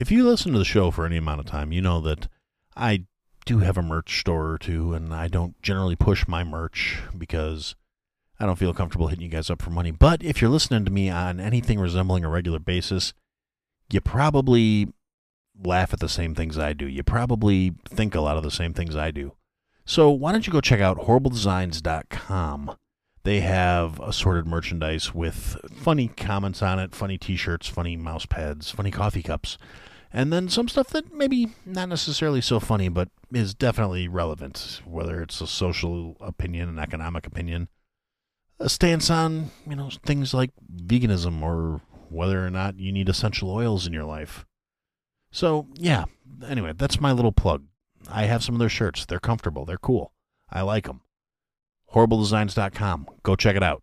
If you listen to the show for any amount of time, you know that I do have a merch store or two, and I don't generally push my merch because I don't feel comfortable hitting you guys up for money. But if you're listening to me on anything resembling a regular basis, you probably laugh at the same things I do. You probably think a lot of the same things I do. So why don't you go check out horribledesigns.com? They have assorted merchandise with funny comments on it, funny t shirts, funny mouse pads, funny coffee cups, and then some stuff that maybe not necessarily so funny, but is definitely relevant, whether it's a social opinion, an economic opinion, a stance on, you know, things like veganism or whether or not you need essential oils in your life. So, yeah, anyway, that's my little plug. I have some of their shirts. They're comfortable, they're cool. I like them. HorribleDesigns.com. Go check it out.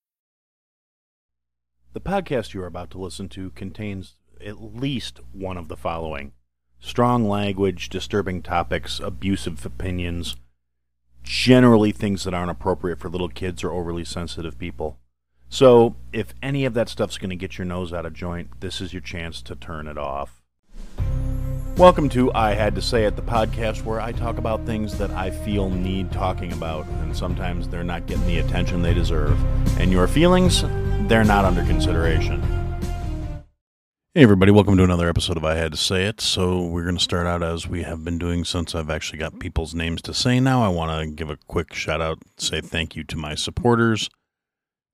The podcast you are about to listen to contains at least one of the following strong language, disturbing topics, abusive opinions, generally things that aren't appropriate for little kids or overly sensitive people. So, if any of that stuff's going to get your nose out of joint, this is your chance to turn it off. Welcome to I Had to Say It, the podcast where I talk about things that I feel need talking about, and sometimes they're not getting the attention they deserve. And your feelings, they're not under consideration. Hey, everybody, welcome to another episode of I Had to Say It. So, we're going to start out as we have been doing since I've actually got people's names to say now. I want to give a quick shout out, say thank you to my supporters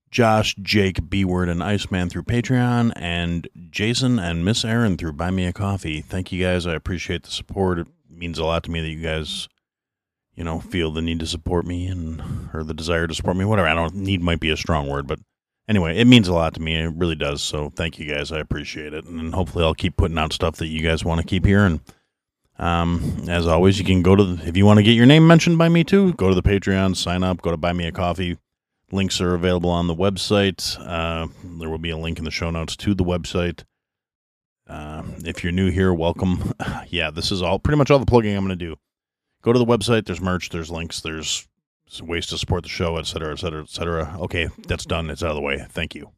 Josh, Jake, B Word, and Iceman through Patreon, and Jason and Miss Aaron through Buy Me a Coffee. Thank you guys. I appreciate the support. It means a lot to me that you guys, you know, feel the need to support me and or the desire to support me. Whatever. I don't need might be a strong word, but anyway, it means a lot to me. It really does. So thank you guys. I appreciate it, and hopefully I'll keep putting out stuff that you guys want to keep hearing. Um, as always, you can go to the, if you want to get your name mentioned by me too. Go to the Patreon, sign up, go to Buy Me a Coffee Links are available on the website. Uh, there will be a link in the show notes to the website. Uh, if you're new here, welcome. yeah, this is all pretty much all the plugging I'm going to do. Go to the website. There's merch. There's links. There's ways to support the show, et cetera, et cetera, et cetera. Okay, that's done. It's out of the way. Thank you.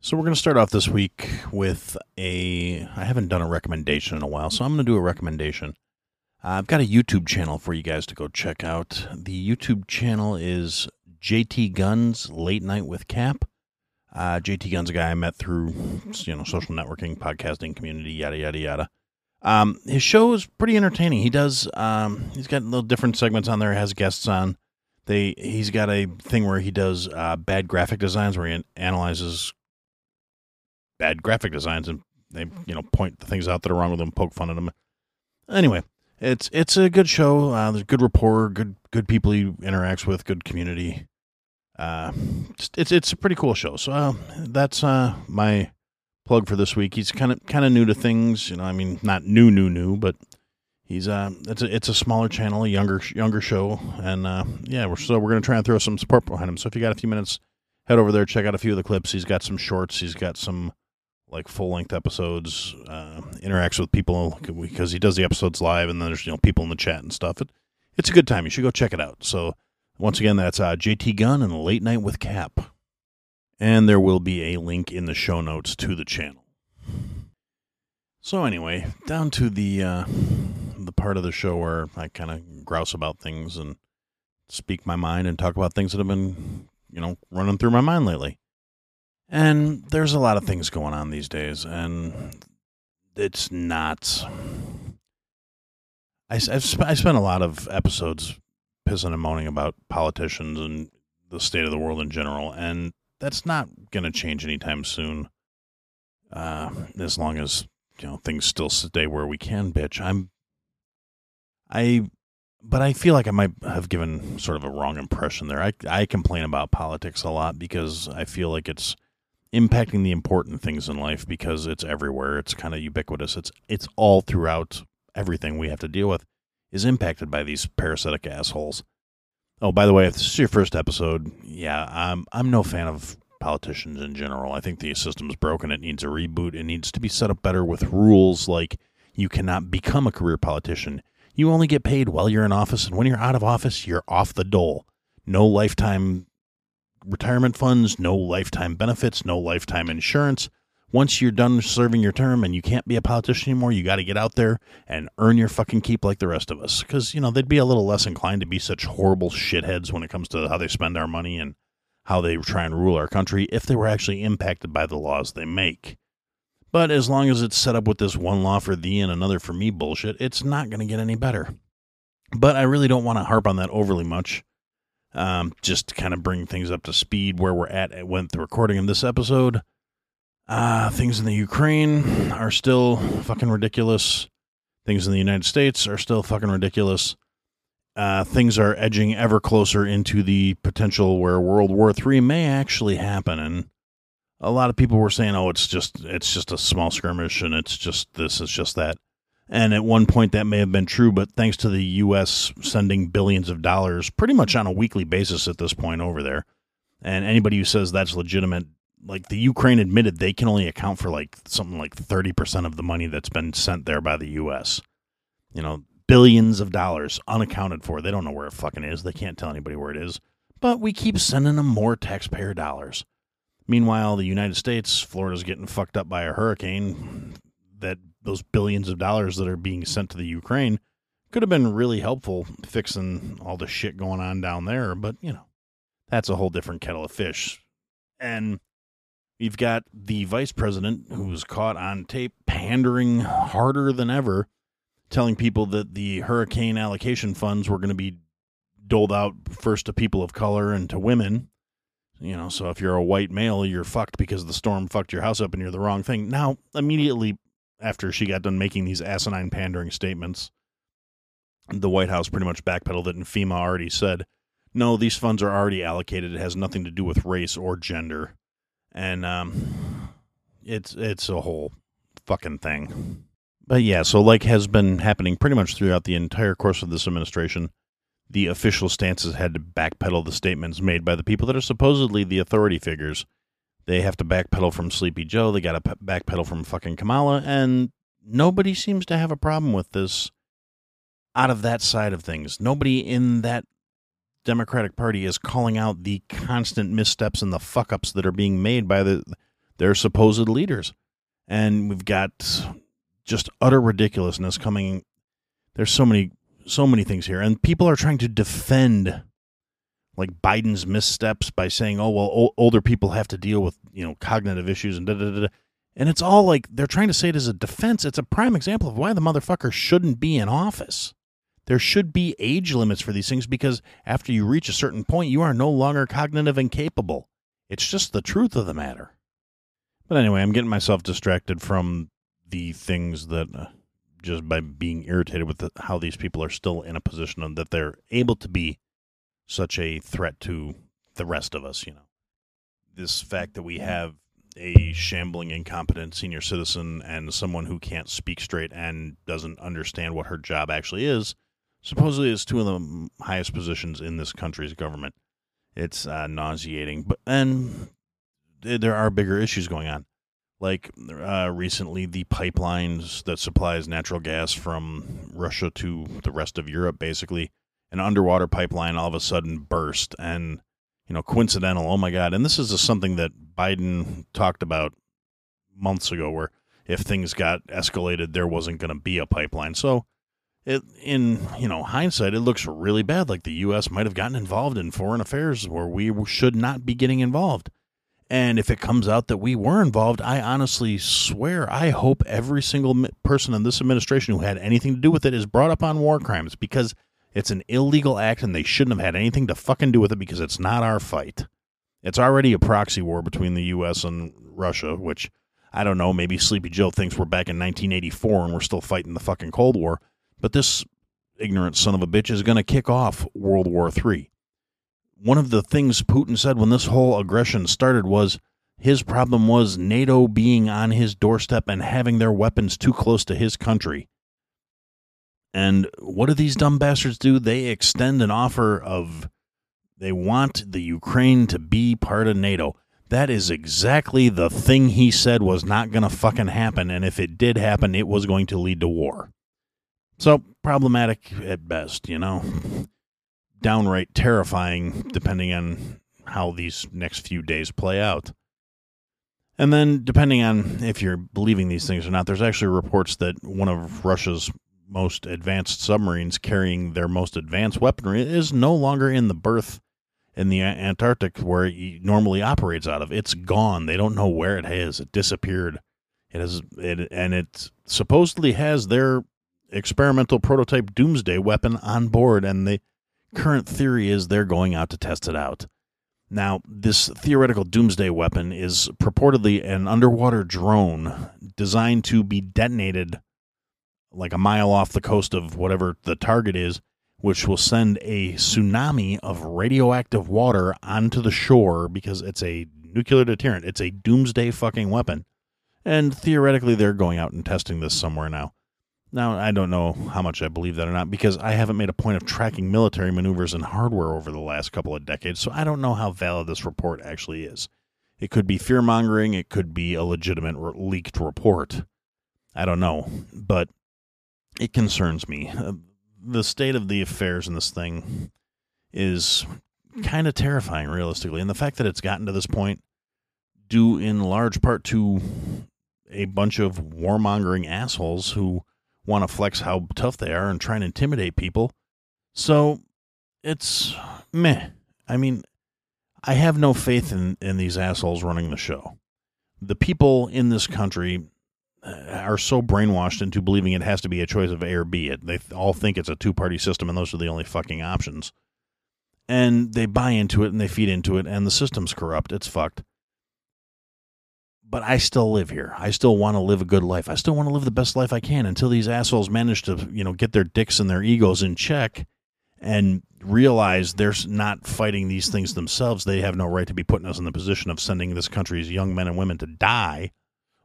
So we're going to start off this week with a. I haven't done a recommendation in a while, so I'm going to do a recommendation. I've got a YouTube channel for you guys to go check out. The YouTube channel is JT Guns Late Night with Cap. Uh, JT Guns, a guy I met through you know social networking, podcasting community, yada yada yada. Um, his show is pretty entertaining. He does um, he's got little different segments on there. Has guests on. They he's got a thing where he does uh, bad graphic designs where he analyzes bad graphic designs and they you know point the things out that are wrong with them, poke fun at them. Anyway, it's it's a good show. Uh, there's good rapport, good good people he interacts with, good community uh, it's it's a pretty cool show. So uh, that's uh, my plug for this week. He's kind of kind of new to things, you know. I mean, not new, new, new, but he's uh, it's a it's a smaller channel, a younger younger show, and uh, yeah, we're so we're gonna try and throw some support behind him. So if you got a few minutes, head over there, check out a few of the clips. He's got some shorts. He's got some like full length episodes. Uh, interacts with people because he does the episodes live, and then there's you know people in the chat and stuff. It, it's a good time. You should go check it out. So once again, that's uh, JT Gun and Late Night with Cap. And there will be a link in the show notes to the channel. So anyway, down to the uh, the part of the show where I kind of grouse about things and speak my mind and talk about things that have been, you know, running through my mind lately. And there's a lot of things going on these days, and it's not. I, I've sp- I spent a lot of episodes pissing and moaning about politicians and the state of the world in general, and that's not going to change anytime soon. Uh, as long as you know things still stay where we can, bitch. I'm, I, but I feel like I might have given sort of a wrong impression there. I I complain about politics a lot because I feel like it's impacting the important things in life because it's everywhere. It's kind of ubiquitous. It's it's all throughout everything we have to deal with is impacted by these parasitic assholes. Oh, by the way, if this is your first episode, yeah, I'm I'm no fan of politicians in general. I think the system's broken. It needs a reboot. It needs to be set up better with rules like you cannot become a career politician. You only get paid while you're in office, and when you're out of office, you're off the dole. No lifetime retirement funds, no lifetime benefits, no lifetime insurance. Once you're done serving your term and you can't be a politician anymore, you got to get out there and earn your fucking keep like the rest of us. Because, you know, they'd be a little less inclined to be such horrible shitheads when it comes to how they spend our money and how they try and rule our country if they were actually impacted by the laws they make. But as long as it's set up with this one law for thee and another for me bullshit, it's not going to get any better. But I really don't want to harp on that overly much um, just to kind of bring things up to speed where we're at with the recording of this episode. Uh, things in the Ukraine are still fucking ridiculous. Things in the United States are still fucking ridiculous. Uh, things are edging ever closer into the potential where World War III may actually happen, and a lot of people were saying, "Oh, it's just it's just a small skirmish, and it's just this, it's just that." And at one point that may have been true, but thanks to the U.S. sending billions of dollars pretty much on a weekly basis at this point over there, and anybody who says that's legitimate, like the Ukraine admitted they can only account for like something like 30% of the money that's been sent there by the U.S. You know, billions of dollars unaccounted for. They don't know where it fucking is. They can't tell anybody where it is. But we keep sending them more taxpayer dollars. Meanwhile, the United States, Florida's getting fucked up by a hurricane that those billions of dollars that are being sent to the Ukraine could have been really helpful fixing all the shit going on down there, but you know, that's a whole different kettle of fish. And we've got the vice president who's caught on tape pandering harder than ever, telling people that the hurricane allocation funds were going to be doled out first to people of color and to women. You know, so if you're a white male, you're fucked because the storm fucked your house up and you're the wrong thing. Now, immediately after she got done making these asinine pandering statements, the White House pretty much backpedaled it, and FEMA already said, no, these funds are already allocated. It has nothing to do with race or gender. And um, it's it's a whole fucking thing. But yeah, so like has been happening pretty much throughout the entire course of this administration, the official stances had to backpedal the statements made by the people that are supposedly the authority figures they have to backpedal from Sleepy Joe. They got to backpedal from fucking Kamala, and nobody seems to have a problem with this. Out of that side of things, nobody in that Democratic Party is calling out the constant missteps and the fuck ups that are being made by the their supposed leaders. And we've got just utter ridiculousness coming. There's so many so many things here, and people are trying to defend like Biden's missteps by saying, "Oh well, o- older people have to deal with you know cognitive issues and da da da." And it's all like they're trying to say it as a defense. It's a prime example of why the motherfucker shouldn't be in office. There should be age limits for these things because after you reach a certain point, you are no longer cognitive and capable. It's just the truth of the matter. But anyway, I'm getting myself distracted from the things that uh, just by being irritated with the, how these people are still in a position that they're able to be such a threat to the rest of us, you know. This fact that we have a shambling, incompetent senior citizen and someone who can't speak straight and doesn't understand what her job actually is, supposedly is two of the highest positions in this country's government. It's uh, nauseating, but and there are bigger issues going on. Like uh, recently, the pipelines that supplies natural gas from Russia to the rest of Europe, basically, an underwater pipeline all of a sudden burst and you know coincidental oh my god. And this is something that biden talked about months ago where if things got escalated there wasn't going to be a pipeline. So it, in you know hindsight it looks really bad like the us might have gotten involved in foreign affairs where we should not be getting involved and if it comes out that we were involved i honestly swear i hope every single person in this administration who had anything to do with it is brought up on war crimes because it's an illegal act and they shouldn't have had anything to fucking do with it because it's not our fight. It's already a proxy war between the U.S. and Russia, which I don't know. Maybe Sleepy Joe thinks we're back in 1984 and we're still fighting the fucking Cold War. But this ignorant son of a bitch is going to kick off World War III. One of the things Putin said when this whole aggression started was His problem was NATO being on his doorstep and having their weapons too close to his country. And what do these dumb bastards do? They extend an offer of they want the Ukraine to be part of NATO. That is exactly the thing he said was not going to fucking happen. And if it did happen, it was going to lead to war. So, problematic at best, you know? Downright terrifying, depending on how these next few days play out. And then, depending on if you're believing these things or not, there's actually reports that one of Russia's most advanced submarines carrying their most advanced weaponry is no longer in the berth in the Antarctic where it normally operates out of. It's gone. They don't know where it is. It disappeared. It has it and it supposedly has their experimental prototype doomsday weapon on board and the current theory is they're going out to test it out. Now, this theoretical doomsday weapon is purportedly an underwater drone designed to be detonated like a mile off the coast of whatever the target is, which will send a tsunami of radioactive water onto the shore because it's a nuclear deterrent. It's a doomsday fucking weapon. And theoretically, they're going out and testing this somewhere now. Now, I don't know how much I believe that or not because I haven't made a point of tracking military maneuvers and hardware over the last couple of decades, so I don't know how valid this report actually is. It could be fear mongering, it could be a legitimate re- leaked report. I don't know, but it concerns me. Uh, the state of the affairs in this thing is kind of terrifying, realistically. And the fact that it's gotten to this point, due in large part to a bunch of warmongering assholes who want to flex how tough they are and try and intimidate people. So it's meh. I mean, I have no faith in, in these assholes running the show. The people in this country uh, are so brainwashed into believing it has to be a choice of A or B. It, they all think it's a two party system and those are the only fucking options. And they buy into it and they feed into it, and the system's corrupt. It's fucked but I still live here. I still want to live a good life. I still want to live the best life I can until these assholes manage to, you know, get their dicks and their egos in check and realize they're not fighting these things themselves. They have no right to be putting us in the position of sending this country's young men and women to die.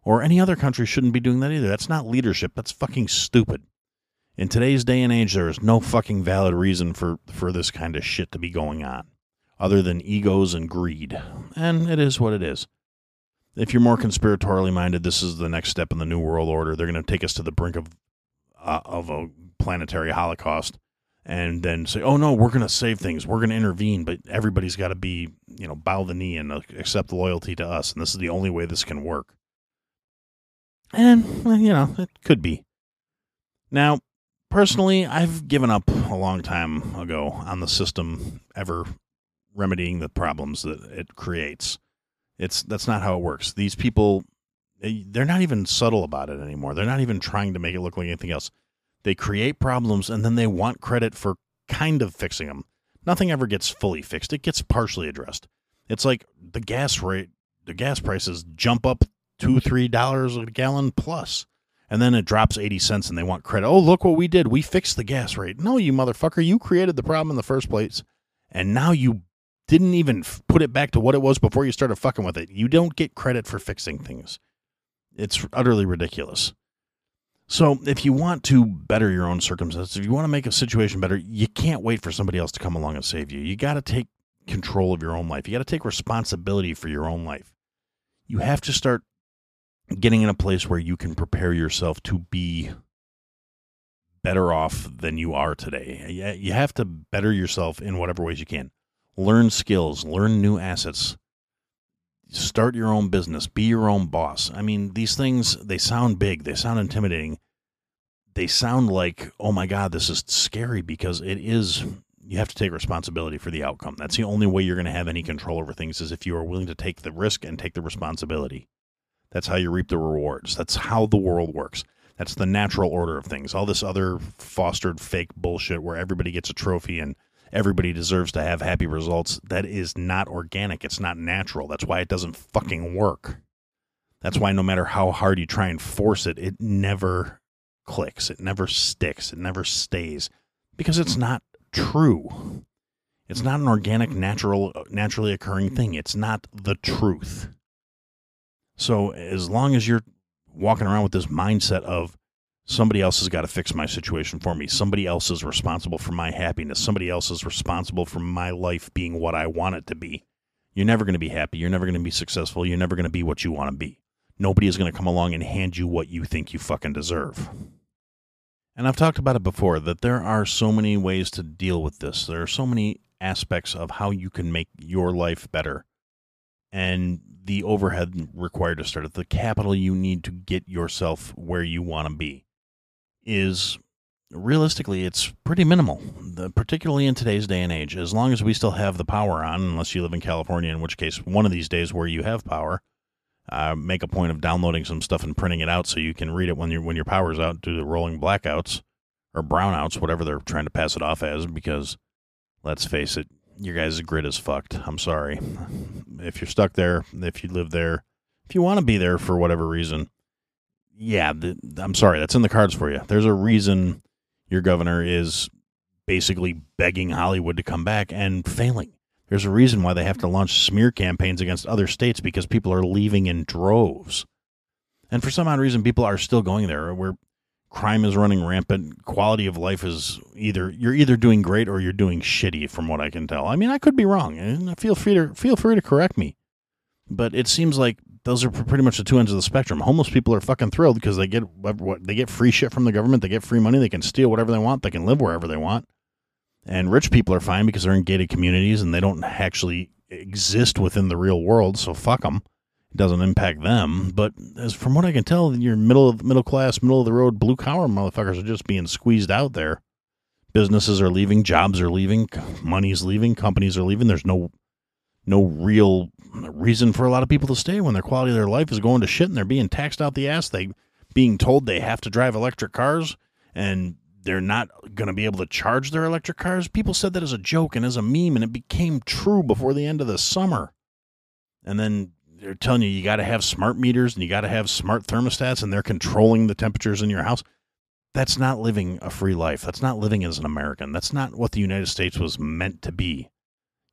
Or any other country shouldn't be doing that either. That's not leadership. That's fucking stupid. In today's day and age, there is no fucking valid reason for, for this kind of shit to be going on other than egos and greed. And it is what it is if you're more conspiratorially minded, this is the next step in the new world order. They're going to take us to the brink of uh, of a planetary holocaust, and then say, "Oh no, we're going to save things. We're going to intervene." But everybody's got to be, you know, bow the knee and uh, accept loyalty to us, and this is the only way this can work. And you know, it could be. Now, personally, I've given up a long time ago on the system ever remedying the problems that it creates. It's that's not how it works. These people they're not even subtle about it anymore. They're not even trying to make it look like anything else. They create problems and then they want credit for kind of fixing them. Nothing ever gets fully fixed. It gets partially addressed. It's like the gas rate, the gas prices jump up two, three dollars a gallon plus, and then it drops eighty cents, and they want credit. Oh, look what we did! We fixed the gas rate. No, you motherfucker! You created the problem in the first place, and now you didn't even put it back to what it was before you started fucking with it. You don't get credit for fixing things. It's utterly ridiculous. So, if you want to better your own circumstances, if you want to make a situation better, you can't wait for somebody else to come along and save you. You got to take control of your own life. You got to take responsibility for your own life. You have to start getting in a place where you can prepare yourself to be better off than you are today. You have to better yourself in whatever ways you can learn skills, learn new assets, start your own business, be your own boss. I mean, these things, they sound big, they sound intimidating. They sound like, oh my God, this is scary because it is, you have to take responsibility for the outcome. That's the only way you're going to have any control over things is if you are willing to take the risk and take the responsibility. That's how you reap the rewards. That's how the world works. That's the natural order of things. All this other fostered fake bullshit where everybody gets a trophy and everybody deserves to have happy results. That is not organic. It's not natural. That's why it doesn't fucking work. That's why no matter how hard you try and force it, it never clicks. It never sticks. It never stays because it's not true. It's not an organic, natural, naturally occurring thing. It's not the truth. So as long as you're walking around with this mindset of somebody else has got to fix my situation for me, somebody else is responsible for my happiness, somebody else is responsible for my life being what I want it to be, you're never going to be happy. You're never going to be successful. You're never going to be what you want to be. Nobody is going to come along and hand you what you think you fucking deserve. And I've talked about it before that there are so many ways to deal with this. There are so many aspects of how you can make your life better. And the overhead required to start it, the capital you need to get yourself where you want to be is realistically it's pretty minimal, the, particularly in today's day and age. As long as we still have the power on, unless you live in California, in which case one of these days where you have power, uh, make a point of downloading some stuff and printing it out so you can read it when you when your power's out due to rolling blackouts or brownouts, whatever they're trying to pass it off as. Because let's face it, your guys' grid is fucked. I'm sorry. If you're stuck there, if you live there, if you want to be there for whatever reason, yeah, the, I'm sorry. That's in the cards for you. There's a reason your governor is basically begging Hollywood to come back and failing. There's a reason why they have to launch smear campaigns against other states because people are leaving in droves. And for some odd reason, people are still going there where crime is running rampant. Quality of life is either, you're either doing great or you're doing shitty from what I can tell. I mean, I could be wrong and feel free to, feel free to correct me. But it seems like those are pretty much the two ends of the spectrum. Homeless people are fucking thrilled because they get what they get free shit from the government. They get free money. They can steal whatever they want. They can live wherever they want. And rich people are fine because they're in gated communities and they don't actually exist within the real world. So fuck them. It doesn't impact them. But as from what I can tell, your middle of middle class, middle of the road, blue collar motherfuckers are just being squeezed out there. Businesses are leaving, jobs are leaving, money's leaving, companies are leaving. There's no no real reason for a lot of people to stay when their quality of their life is going to shit and they're being taxed out the ass. They being told they have to drive electric cars and they're not going to be able to charge their electric cars. People said that as a joke and as a meme, and it became true before the end of the summer. And then they're telling you you got to have smart meters and you got to have smart thermostats, and they're controlling the temperatures in your house. That's not living a free life. That's not living as an American. That's not what the United States was meant to be.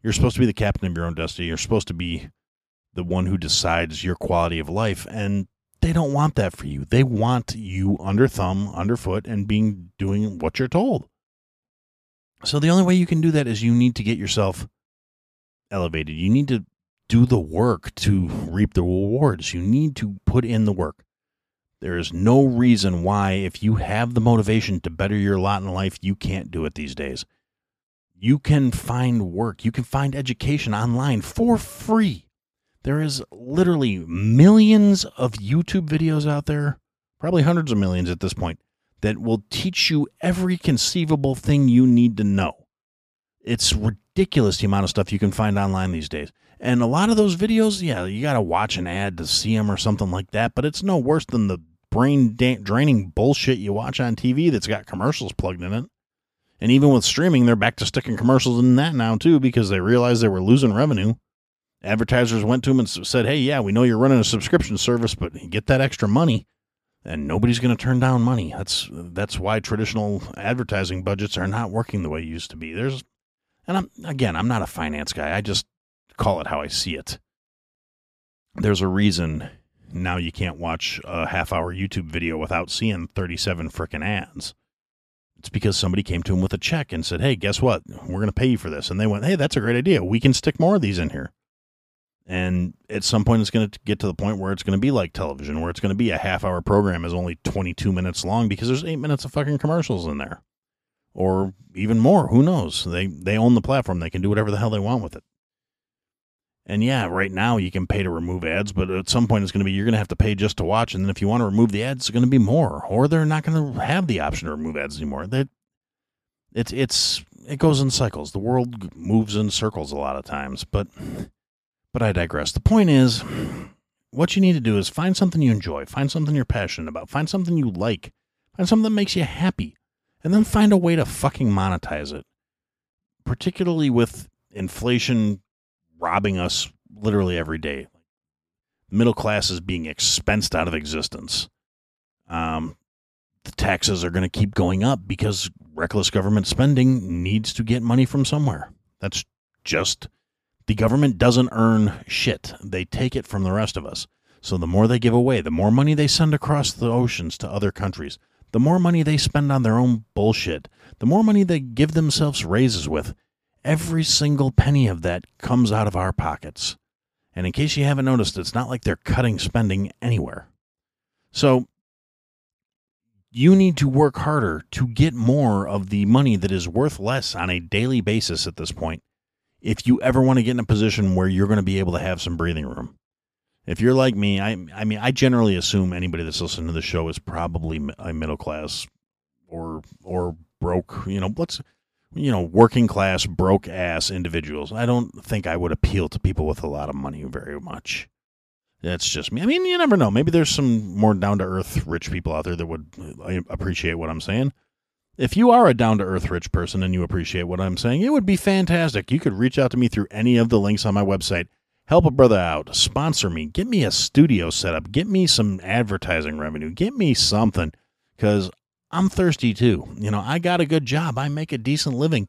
You're supposed to be the captain of your own destiny. You're supposed to be the one who decides your quality of life. And they don't want that for you. They want you under thumb, underfoot, and being doing what you're told. So the only way you can do that is you need to get yourself elevated. You need to do the work to reap the rewards. You need to put in the work. There is no reason why, if you have the motivation to better your lot in life, you can't do it these days. You can find work, you can find education online for free. There is literally millions of YouTube videos out there, probably hundreds of millions at this point, that will teach you every conceivable thing you need to know. It's ridiculous the amount of stuff you can find online these days. And a lot of those videos, yeah, you got to watch an ad to see them or something like that, but it's no worse than the brain draining bullshit you watch on TV that's got commercials plugged in it. And even with streaming, they're back to sticking commercials in that now, too, because they realized they were losing revenue advertisers went to them and said, "Hey, yeah, we know you're running a subscription service, but get that extra money." And nobody's going to turn down money. That's that's why traditional advertising budgets are not working the way it used to be. There's and I'm again, I'm not a finance guy. I just call it how I see it. There's a reason now you can't watch a half hour YouTube video without seeing 37 frickin' ads. It's because somebody came to him with a check and said, Hey, guess what? We're going to pay you for this. And they went, Hey, that's a great idea. We can stick more of these in here. And at some point, it's going to get to the point where it's going to be like television, where it's going to be a half hour program is only 22 minutes long because there's eight minutes of fucking commercials in there. Or even more. Who knows? They, they own the platform. They can do whatever the hell they want with it. And yeah, right now you can pay to remove ads, but at some point it's going to be you're going to have to pay just to watch. And then if you want to remove the ads, it's going to be more. Or they're not going to have the option to remove ads anymore. That it's it's it goes in cycles. The world moves in circles a lot of times, but but I digress. The point is, what you need to do is find something you enjoy, find something you're passionate about, find something you like, find something that makes you happy, and then find a way to fucking monetize it. Particularly with inflation robbing us literally every day. Middle class is being expensed out of existence. Um, the taxes are going to keep going up because reckless government spending needs to get money from somewhere. That's just the government doesn't earn shit. They take it from the rest of us. So the more they give away, the more money they send across the oceans to other countries, the more money they spend on their own bullshit, the more money they give themselves raises with. Every single penny of that comes out of our pockets. And in case you haven't noticed, it's not like they're cutting spending anywhere. So you need to work harder to get more of the money that is worth less on a daily basis at this point if you ever want to get in a position where you're going to be able to have some breathing room. If you're like me, I I mean I generally assume anybody that's listening to the show is probably a middle class or or broke, you know, let's you know, working class broke ass individuals. I don't think I would appeal to people with a lot of money very much. That's just me. I mean, you never know. Maybe there's some more down to earth rich people out there that would uh, appreciate what I'm saying. If you are a down to earth rich person and you appreciate what I'm saying, it would be fantastic. You could reach out to me through any of the links on my website. Help a brother out, sponsor me, get me a studio set up, get me some advertising revenue, get me something because I'm thirsty too. You know, I got a good job, I make a decent living.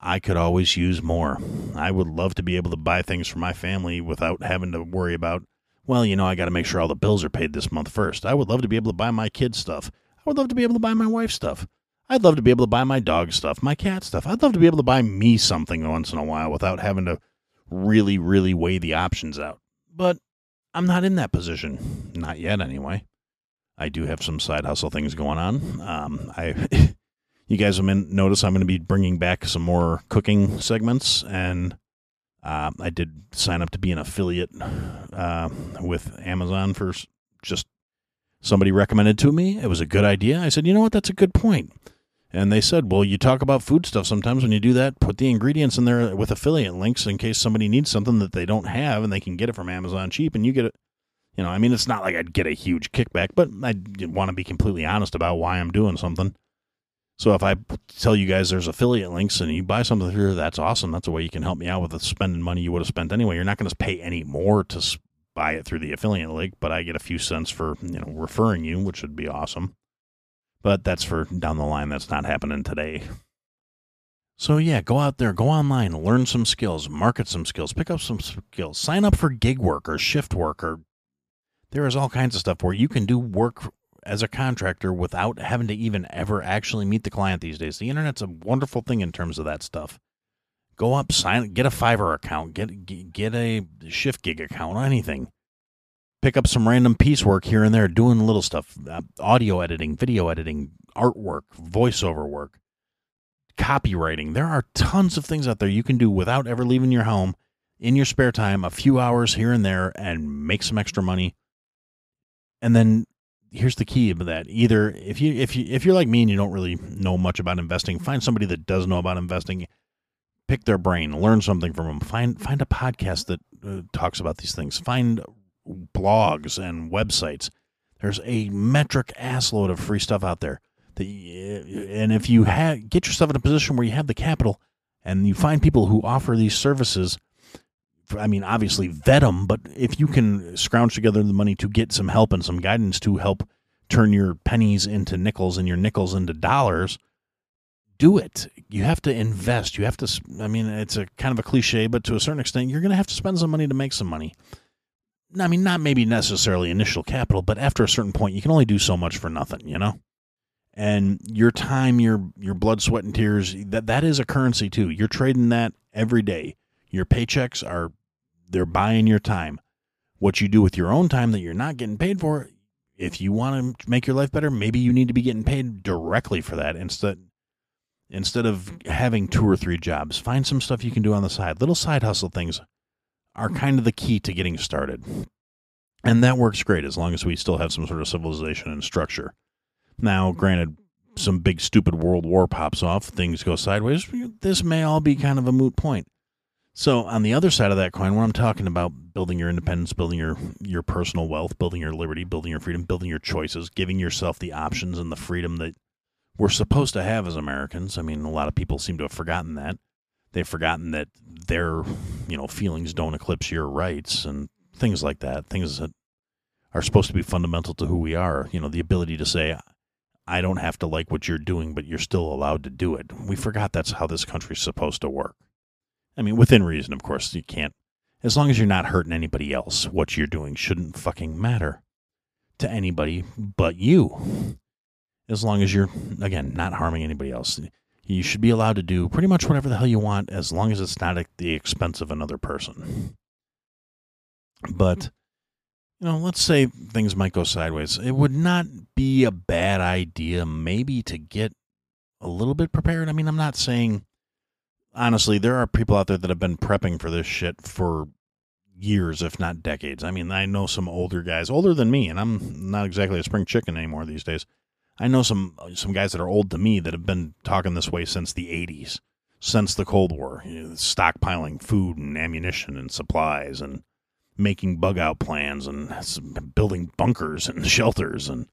I could always use more. I would love to be able to buy things for my family without having to worry about well, you know, I got to make sure all the bills are paid this month first. I would love to be able to buy my kids stuff. I would love to be able to buy my wife stuff. I'd love to be able to buy my dog stuff, my cat stuff. I'd love to be able to buy me something once in a while without having to really, really weigh the options out. But I'm not in that position. Not yet, anyway. I do have some side hustle things going on. Um, I, you guys been notice I'm going to be bringing back some more cooking segments, and uh, I did sign up to be an affiliate uh, with Amazon for just somebody recommended to me. It was a good idea. I said, you know what, that's a good point. And they said, well, you talk about food stuff sometimes when you do that, put the ingredients in there with affiliate links in case somebody needs something that they don't have and they can get it from Amazon cheap and you get it. You know, I mean, it's not like I'd get a huge kickback, but I want to be completely honest about why I'm doing something. So if I tell you guys there's affiliate links and you buy something through, that's awesome. That's a way you can help me out with the spending money you would have spent anyway. You're not going to pay any more to buy it through the affiliate link, but I get a few cents for you know referring you, which would be awesome. But that's for down the line. That's not happening today. So yeah, go out there, go online, learn some skills, market some skills, pick up some skills, sign up for gig work or shift work or there is all kinds of stuff where you can do work as a contractor without having to even ever actually meet the client these days. The internet's a wonderful thing in terms of that stuff. Go up, sign, get a Fiverr account, get get a shift gig account, anything. Pick up some random piecework here and there, doing little stuff, uh, audio editing, video editing, artwork, voiceover work, copywriting. There are tons of things out there you can do without ever leaving your home in your spare time, a few hours here and there, and make some extra money. And then here's the key of that. Either if you if you if you're like me and you don't really know much about investing find somebody that does know about investing. Pick their brain. Learn something from them find find a podcast that uh, talks about these things. Find blogs and websites. There's a metric assload of free stuff out there that, and if you have get yourself in a position where you have the capital and you find people who offer these services I mean, obviously vet them, but if you can scrounge together the money to get some help and some guidance to help turn your pennies into nickels and your nickels into dollars, do it. You have to invest. You have to, I mean, it's a kind of a cliche, but to a certain extent, you're going to have to spend some money to make some money. I mean, not maybe necessarily initial capital, but after a certain point, you can only do so much for nothing, you know? And your time, your your blood, sweat, and tears, that that is a currency too. You're trading that every day. Your paychecks are they're buying your time. What you do with your own time that you're not getting paid for, if you want to make your life better, maybe you need to be getting paid directly for that instead instead of having two or three jobs. Find some stuff you can do on the side. Little side hustle things are kind of the key to getting started. And that works great as long as we still have some sort of civilization and structure. Now, granted, some big stupid world war pops off, things go sideways. This may all be kind of a moot point. So on the other side of that coin, where I'm talking about building your independence, building your your personal wealth, building your liberty, building your freedom, building your choices, giving yourself the options and the freedom that we're supposed to have as Americans. I mean, a lot of people seem to have forgotten that. They've forgotten that their, you know, feelings don't eclipse your rights and things like that. Things that are supposed to be fundamental to who we are. You know, the ability to say, I don't have to like what you're doing, but you're still allowed to do it. We forgot that's how this country's supposed to work. I mean, within reason, of course. You can't As long as you're not hurting anybody else, what you're doing shouldn't fucking matter to anybody but you. As long as you're, again, not harming anybody else. You should be allowed to do pretty much whatever the hell you want as long as it's not at the expense of another person. But, you know, let's say things might go sideways. It would not be a bad idea, maybe, to get a little bit prepared. I mean, I'm not saying, honestly, there are people out there that have been prepping for this shit for years, if not decades. I mean, I know some older guys, older than me, and I'm not exactly a spring chicken anymore these days. I know some some guys that are old to me that have been talking this way since the 80s, since the Cold War, you know, stockpiling food and ammunition and supplies and making bug out plans and building bunkers and shelters and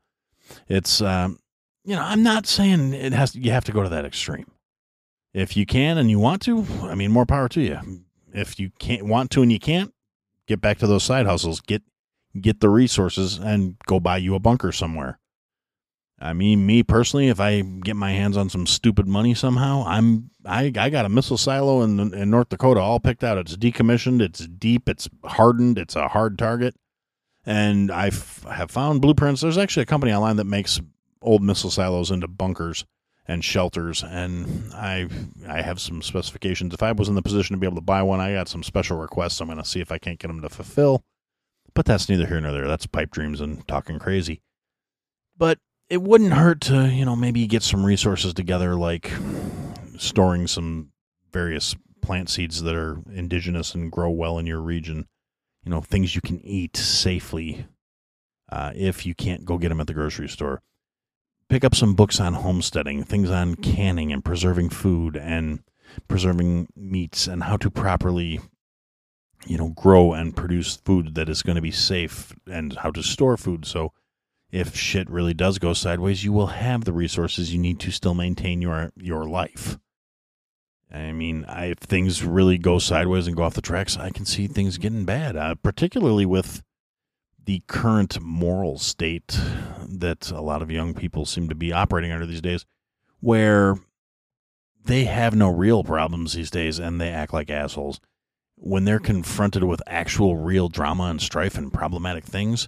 it's um, you know I'm not saying it has to, you have to go to that extreme. If you can and you want to, I mean, more power to you. If you can't want to and you can't, get back to those side hustles. Get get the resources and go buy you a bunker somewhere. I mean, me personally, if I get my hands on some stupid money somehow, I'm I I got a missile silo in in North Dakota all picked out. It's decommissioned, it's deep, it's hardened, it's a hard target, and I have found blueprints. There's actually a company online that makes old missile silos into bunkers and shelters, and I I have some specifications. If I was in the position to be able to buy one, I got some special requests. I'm going to see if I can't get them to fulfill, but that's neither here nor there. That's pipe dreams and talking crazy. But it wouldn't hurt to, you know, maybe get some resources together, like storing some various plant seeds that are indigenous and grow well in your region. You know, things you can eat safely uh, if you can't go get them at the grocery store. Pick up some books on homesteading, things on canning and preserving food and preserving meats and how to properly, you know, grow and produce food that is going to be safe and how to store food. So, if shit really does go sideways, you will have the resources you need to still maintain your your life. I mean, I, if things really go sideways and go off the tracks, I can see things getting bad, uh, particularly with the current moral state that a lot of young people seem to be operating under these days, where they have no real problems these days and they act like assholes. When they're confronted with actual real drama and strife and problematic things,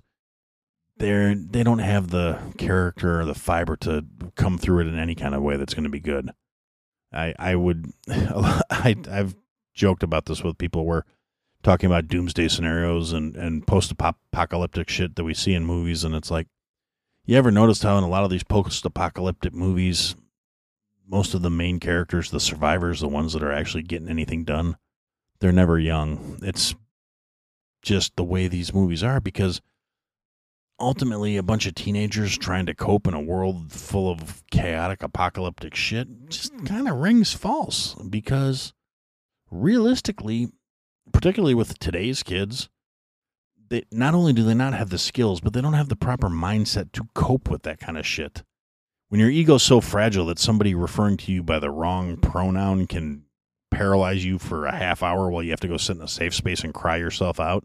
they're they don't have the character or the fiber to come through it in any kind of way that's going to be good. I I would I I've joked about this with people where talking about doomsday scenarios and and post apocalyptic shit that we see in movies and it's like you ever noticed how in a lot of these post apocalyptic movies most of the main characters the survivors the ones that are actually getting anything done they're never young. It's just the way these movies are because ultimately a bunch of teenagers trying to cope in a world full of chaotic apocalyptic shit just kind of rings false because realistically particularly with today's kids they not only do they not have the skills but they don't have the proper mindset to cope with that kind of shit when your ego's so fragile that somebody referring to you by the wrong pronoun can paralyze you for a half hour while you have to go sit in a safe space and cry yourself out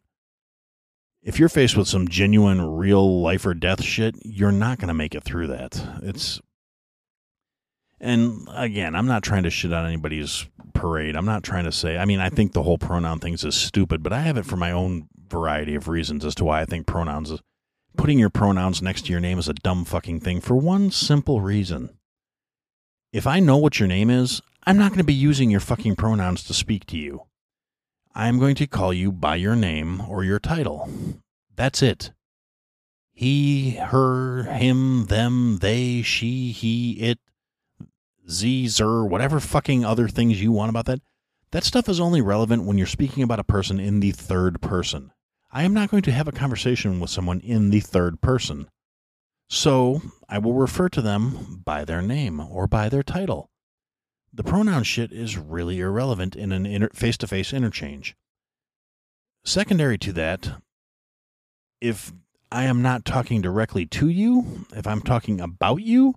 if you're faced with some genuine real life or death shit, you're not going to make it through that. It's and again, I'm not trying to shit on anybody's parade. I'm not trying to say, I mean, I think the whole pronoun thing is stupid, but I have it for my own variety of reasons as to why I think pronouns putting your pronouns next to your name is a dumb fucking thing for one simple reason. If I know what your name is, I'm not going to be using your fucking pronouns to speak to you. I'm going to call you by your name or your title. That's it. He, her, him, them, they, she, he, it, z, zer, whatever fucking other things you want about that. That stuff is only relevant when you're speaking about a person in the third person. I am not going to have a conversation with someone in the third person. So I will refer to them by their name or by their title the pronoun shit is really irrelevant in an face to face interchange. Secondary to that, if I am not talking directly to you, if I'm talking about you,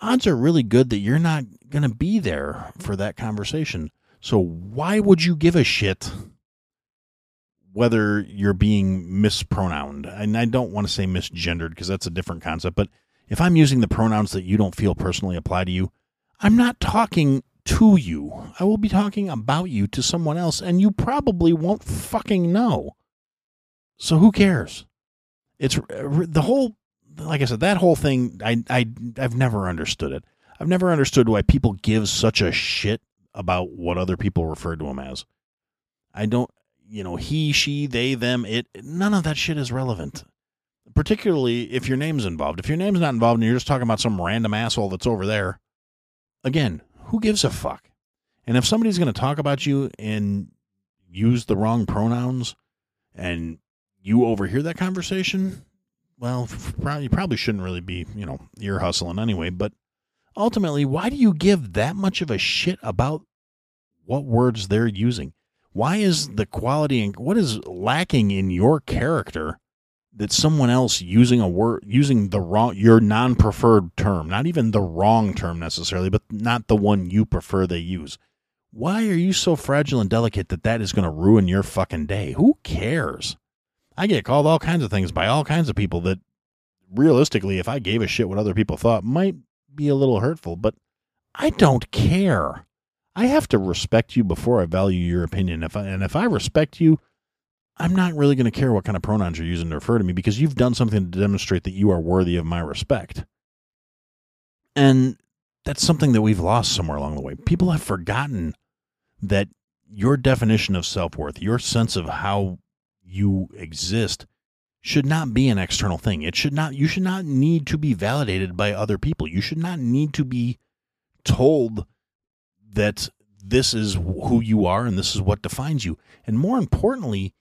odds are really good that you're not going to be there for that conversation. So why would you give a shit whether you're being mispronounced? And I don't want to say misgendered because that's a different concept, but if I'm using the pronouns that you don't feel personally apply to you, I'm not talking to you. I will be talking about you to someone else, and you probably won't fucking know. So who cares? It's uh, the whole, like I said, that whole thing. I I I've never understood it. I've never understood why people give such a shit about what other people refer to them as. I don't, you know, he, she, they, them, it. None of that shit is relevant. Particularly if your name's involved. If your name's not involved and you're just talking about some random asshole that's over there, again, who gives a fuck? And if somebody's going to talk about you and use the wrong pronouns and you overhear that conversation, well, you probably shouldn't really be, you know, ear hustling anyway. But ultimately, why do you give that much of a shit about what words they're using? Why is the quality and what is lacking in your character that someone else using a word using the wrong your non-preferred term, not even the wrong term necessarily, but not the one you prefer they use? Why are you so fragile and delicate that that is going to ruin your fucking day? Who cares? I get called all kinds of things by all kinds of people that realistically, if I gave a shit what other people thought, might be a little hurtful, but I don't care. I have to respect you before I value your opinion. If I, and if I respect you, I'm not really going to care what kind of pronouns you're using to refer to me because you've done something to demonstrate that you are worthy of my respect. And that's something that we've lost somewhere along the way. People have forgotten that your definition of self worth, your sense of how you exist, should not be an external thing. It should not, you should not need to be validated by other people. You should not need to be told that this is who you are and this is what defines you. And more importantly,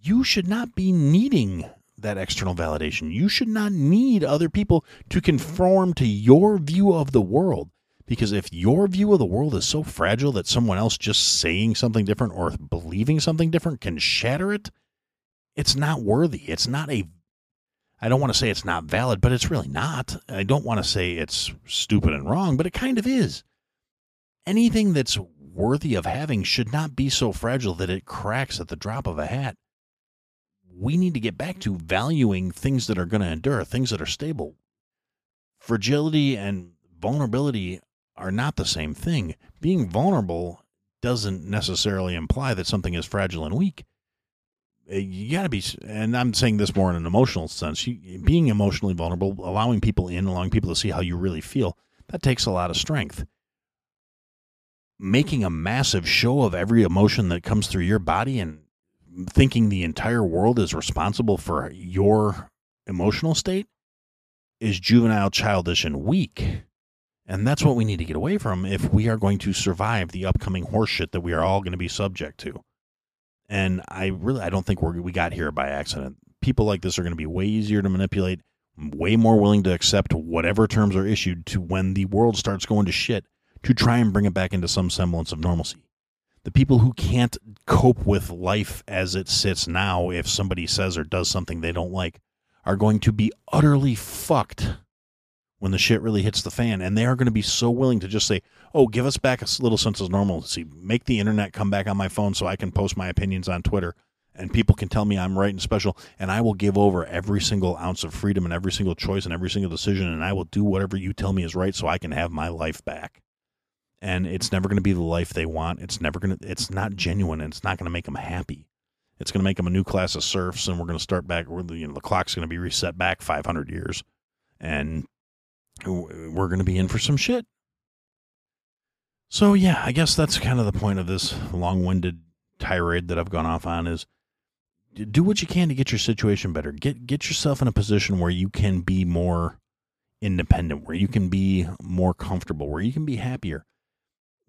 you should not be needing that external validation. You should not need other people to conform to your view of the world. Because if your view of the world is so fragile that someone else just saying something different or believing something different can shatter it, it's not worthy. It's not a I don't want to say it's not valid, but it's really not. I don't want to say it's stupid and wrong, but it kind of is. Anything that's worthy of having should not be so fragile that it cracks at the drop of a hat. We need to get back to valuing things that are going to endure, things that are stable. Fragility and vulnerability are not the same thing. Being vulnerable doesn't necessarily imply that something is fragile and weak. Uh, you got to be, and I'm saying this more in an emotional sense. Being emotionally vulnerable, allowing people in, allowing people to see how you really feel, that takes a lot of strength. Making a massive show of every emotion that comes through your body and thinking the entire world is responsible for your emotional state is juvenile, childish, and weak. And that's what we need to get away from if we are going to survive the upcoming horseshit that we are all going to be subject to. And I really I don't think we're, we got here by accident. People like this are going to be way easier to manipulate, way more willing to accept whatever terms are issued to when the world starts going to shit to try and bring it back into some semblance of normalcy. The people who can't cope with life as it sits now if somebody says or does something they don't like are going to be utterly fucked when the shit really hits the fan. And they are going to be so willing to just say, oh, give us back a little sense of normalcy. Make the internet come back on my phone so I can post my opinions on Twitter and people can tell me I'm right and special. And I will give over every single ounce of freedom and every single choice and every single decision. And I will do whatever you tell me is right so I can have my life back. And it's never going to be the life they want. It's never going to, it's not genuine and it's not going to make them happy. It's going to make them a new class of serfs and we're going to start back. You know, the clock's going to be reset back 500 years. And we're going to be in for some shit. So yeah, I guess that's kind of the point of this long-winded tirade that I've gone off on is do what you can to get your situation better. Get get yourself in a position where you can be more independent, where you can be more comfortable, where you can be happier.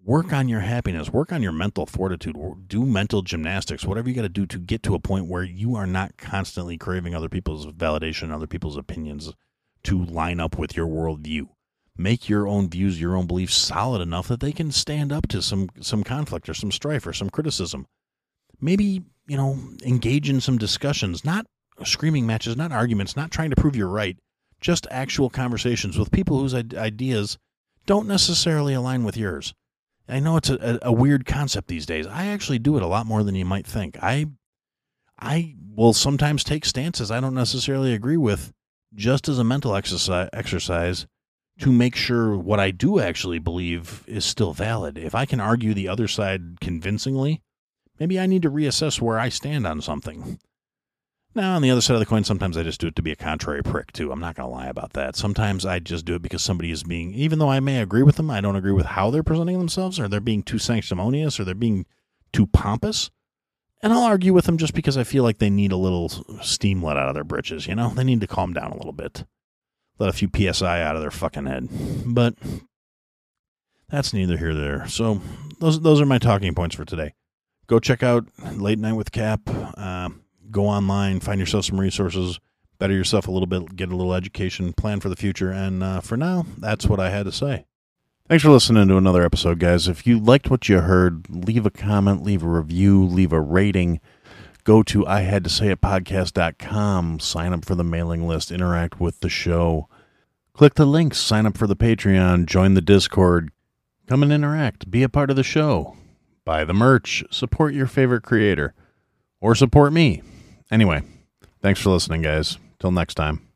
Work on your happiness, work on your mental fortitude, do mental gymnastics, whatever you got to do to get to a point where you are not constantly craving other people's validation, other people's opinions, to line up with your worldview. Make your own views, your own beliefs solid enough that they can stand up to some some conflict or some strife or some criticism. Maybe, you know, engage in some discussions, not screaming matches, not arguments, not trying to prove you're right, just actual conversations with people whose ideas don't necessarily align with yours. I know it's a, a, weird concept these days. I actually do it a lot more than you might think. I I will sometimes take stances I don't necessarily agree with just as a mental exercise, exercise to make sure what I do actually believe is still valid. If I can argue the other side convincingly, maybe I need to reassess where I stand on something. Now, on the other side of the coin, sometimes I just do it to be a contrary prick, too. I'm not going to lie about that. Sometimes I just do it because somebody is being, even though I may agree with them, I don't agree with how they're presenting themselves, or they're being too sanctimonious, or they're being too pompous. And I'll argue with them just because I feel like they need a little steam let out of their britches, you know? They need to calm down a little bit. Let a few PSI out of their fucking head. But that's neither here nor there. So those those are my talking points for today. Go check out Late Night with Cap. Uh, go online, find yourself some resources, better yourself a little bit, get a little education, plan for the future. And uh, for now, that's what I had to say. Thanks for listening to another episode, guys. If you liked what you heard, leave a comment, leave a review, leave a rating. Go to I had to say it podcast.com, sign up for the mailing list, interact with the show. Click the links, sign up for the Patreon, join the Discord, come and interact, be a part of the show, buy the merch, support your favorite creator, or support me. Anyway, thanks for listening, guys. Till next time.